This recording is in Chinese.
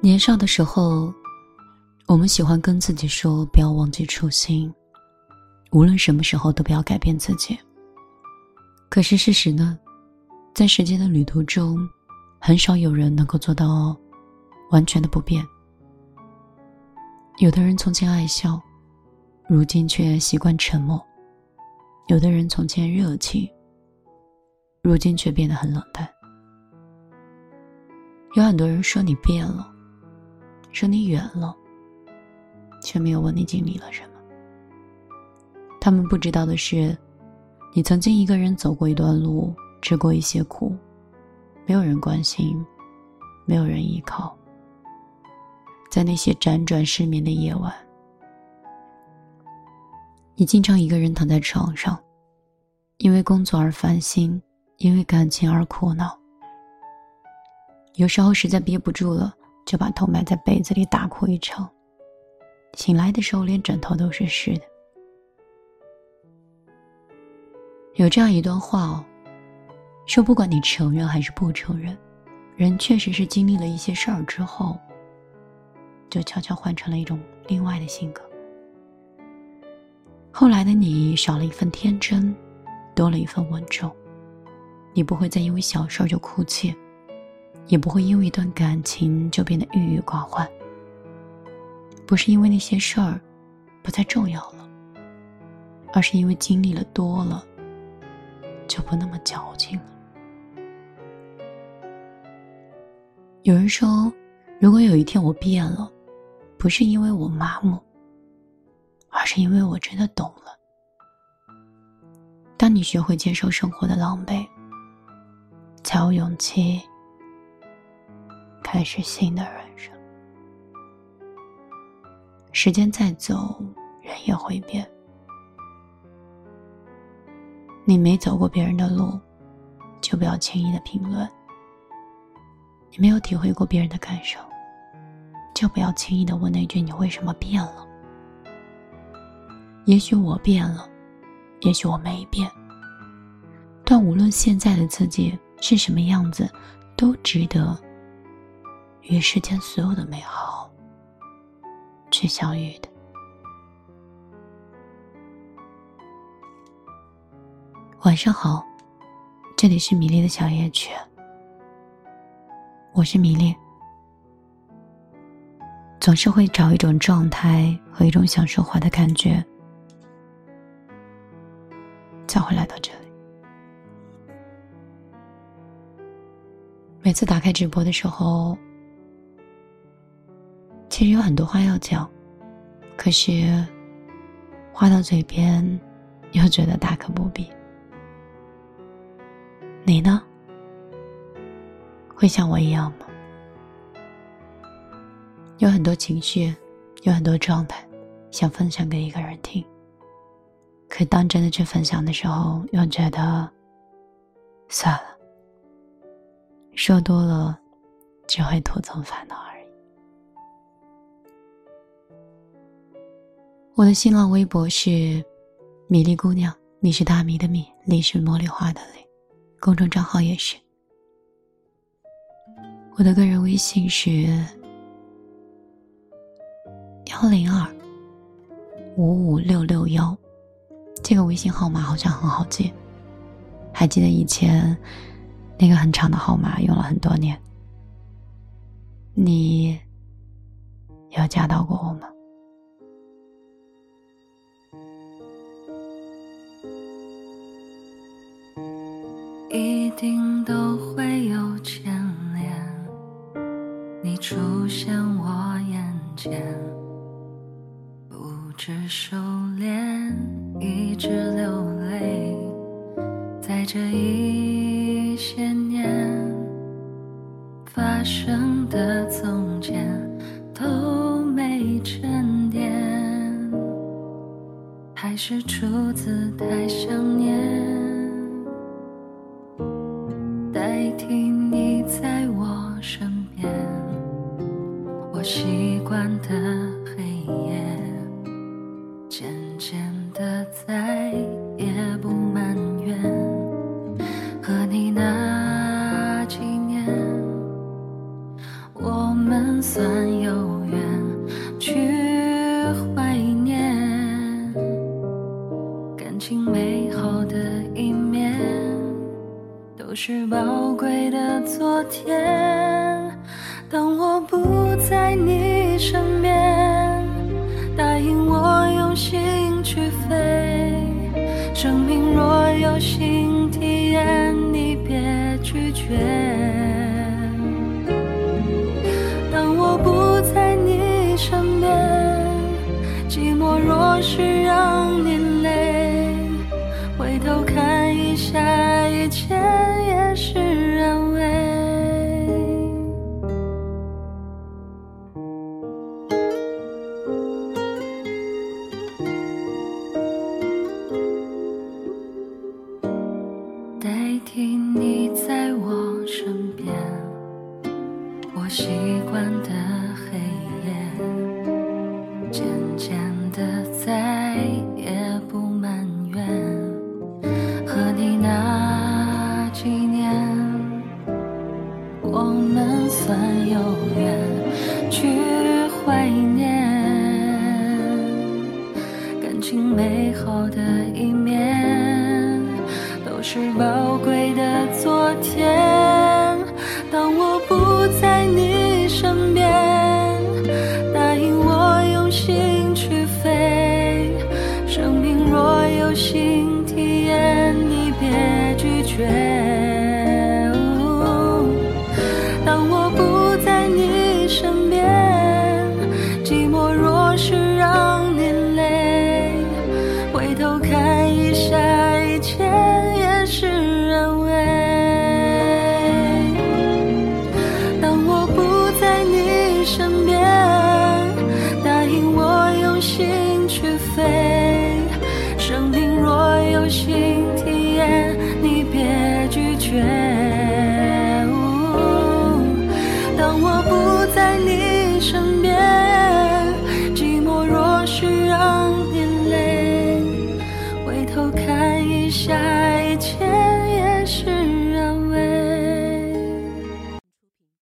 年少的时候，我们喜欢跟自己说不要忘记初心，无论什么时候都不要改变自己。可是事实呢，在时间的旅途中，很少有人能够做到完全的不变。有的人从前爱笑，如今却习惯沉默；有的人从前热情，如今却变得很冷淡。有很多人说你变了，说你远了，却没有问你经历了什么。他们不知道的是。你曾经一个人走过一段路，吃过一些苦，没有人关心，没有人依靠。在那些辗转失眠的夜晚，你经常一个人躺在床上，因为工作而烦心，因为感情而苦恼。有时候实在憋不住了，就把头埋在被子里大哭一场。醒来的时候，连枕头都是湿的。有这样一段话哦，说不管你承认还是不承认，人确实是经历了一些事儿之后，就悄悄换成了一种另外的性格。后来的你少了一份天真，多了一份稳重。你不会再因为小事儿就哭泣，也不会因为一段感情就变得郁郁寡欢。不是因为那些事儿不再重要了，而是因为经历了多了。就不那么矫情了。有人说，如果有一天我变了，不是因为我麻木，而是因为我真的懂了。当你学会接受生活的狼狈，才有勇气开始新的人生。时间在走，人也会变。你没走过别人的路，就不要轻易的评论；你没有体会过别人的感受，就不要轻易的问那句“你为什么变了”。也许我变了，也许我没变，但无论现在的自己是什么样子，都值得与世间所有的美好去相遇的。晚上好，这里是米粒的小夜曲。我是米粒，总是会找一种状态和一种想说话的感觉，才会来到这里。每次打开直播的时候，其实有很多话要讲，可是话到嘴边，又觉得大可不必。你呢？会像我一样吗？有很多情绪，有很多状态，想分享给一个人听。可当真的去分享的时候，又觉得算了，说多了只会徒增烦恼我的新浪微博是米粒姑娘，你是大米的米，粒是茉莉花的粒。公众账号也是，我的个人微信是幺零二五五六六幺，这个微信号码好像很好记，还记得以前那个很长的号码用了很多年。你有加到过我吗？一定都会有牵连，你出现我眼前，不知收敛，一直流泪，在这一些年发生的从前都没沉淀，还是出自太想念。听你在我身边，我习惯的黑夜，渐渐的再也不埋怨。和你那几年，我们算有缘，去怀念感情美好的一面。都是宝贵的昨天。当我不在你身边，答应我用心去飞。生命若有新体验，你别拒绝。当我不在你身边，寂寞若是。间。不在你身边，寂寞若需让眼泪，回头看一下一切。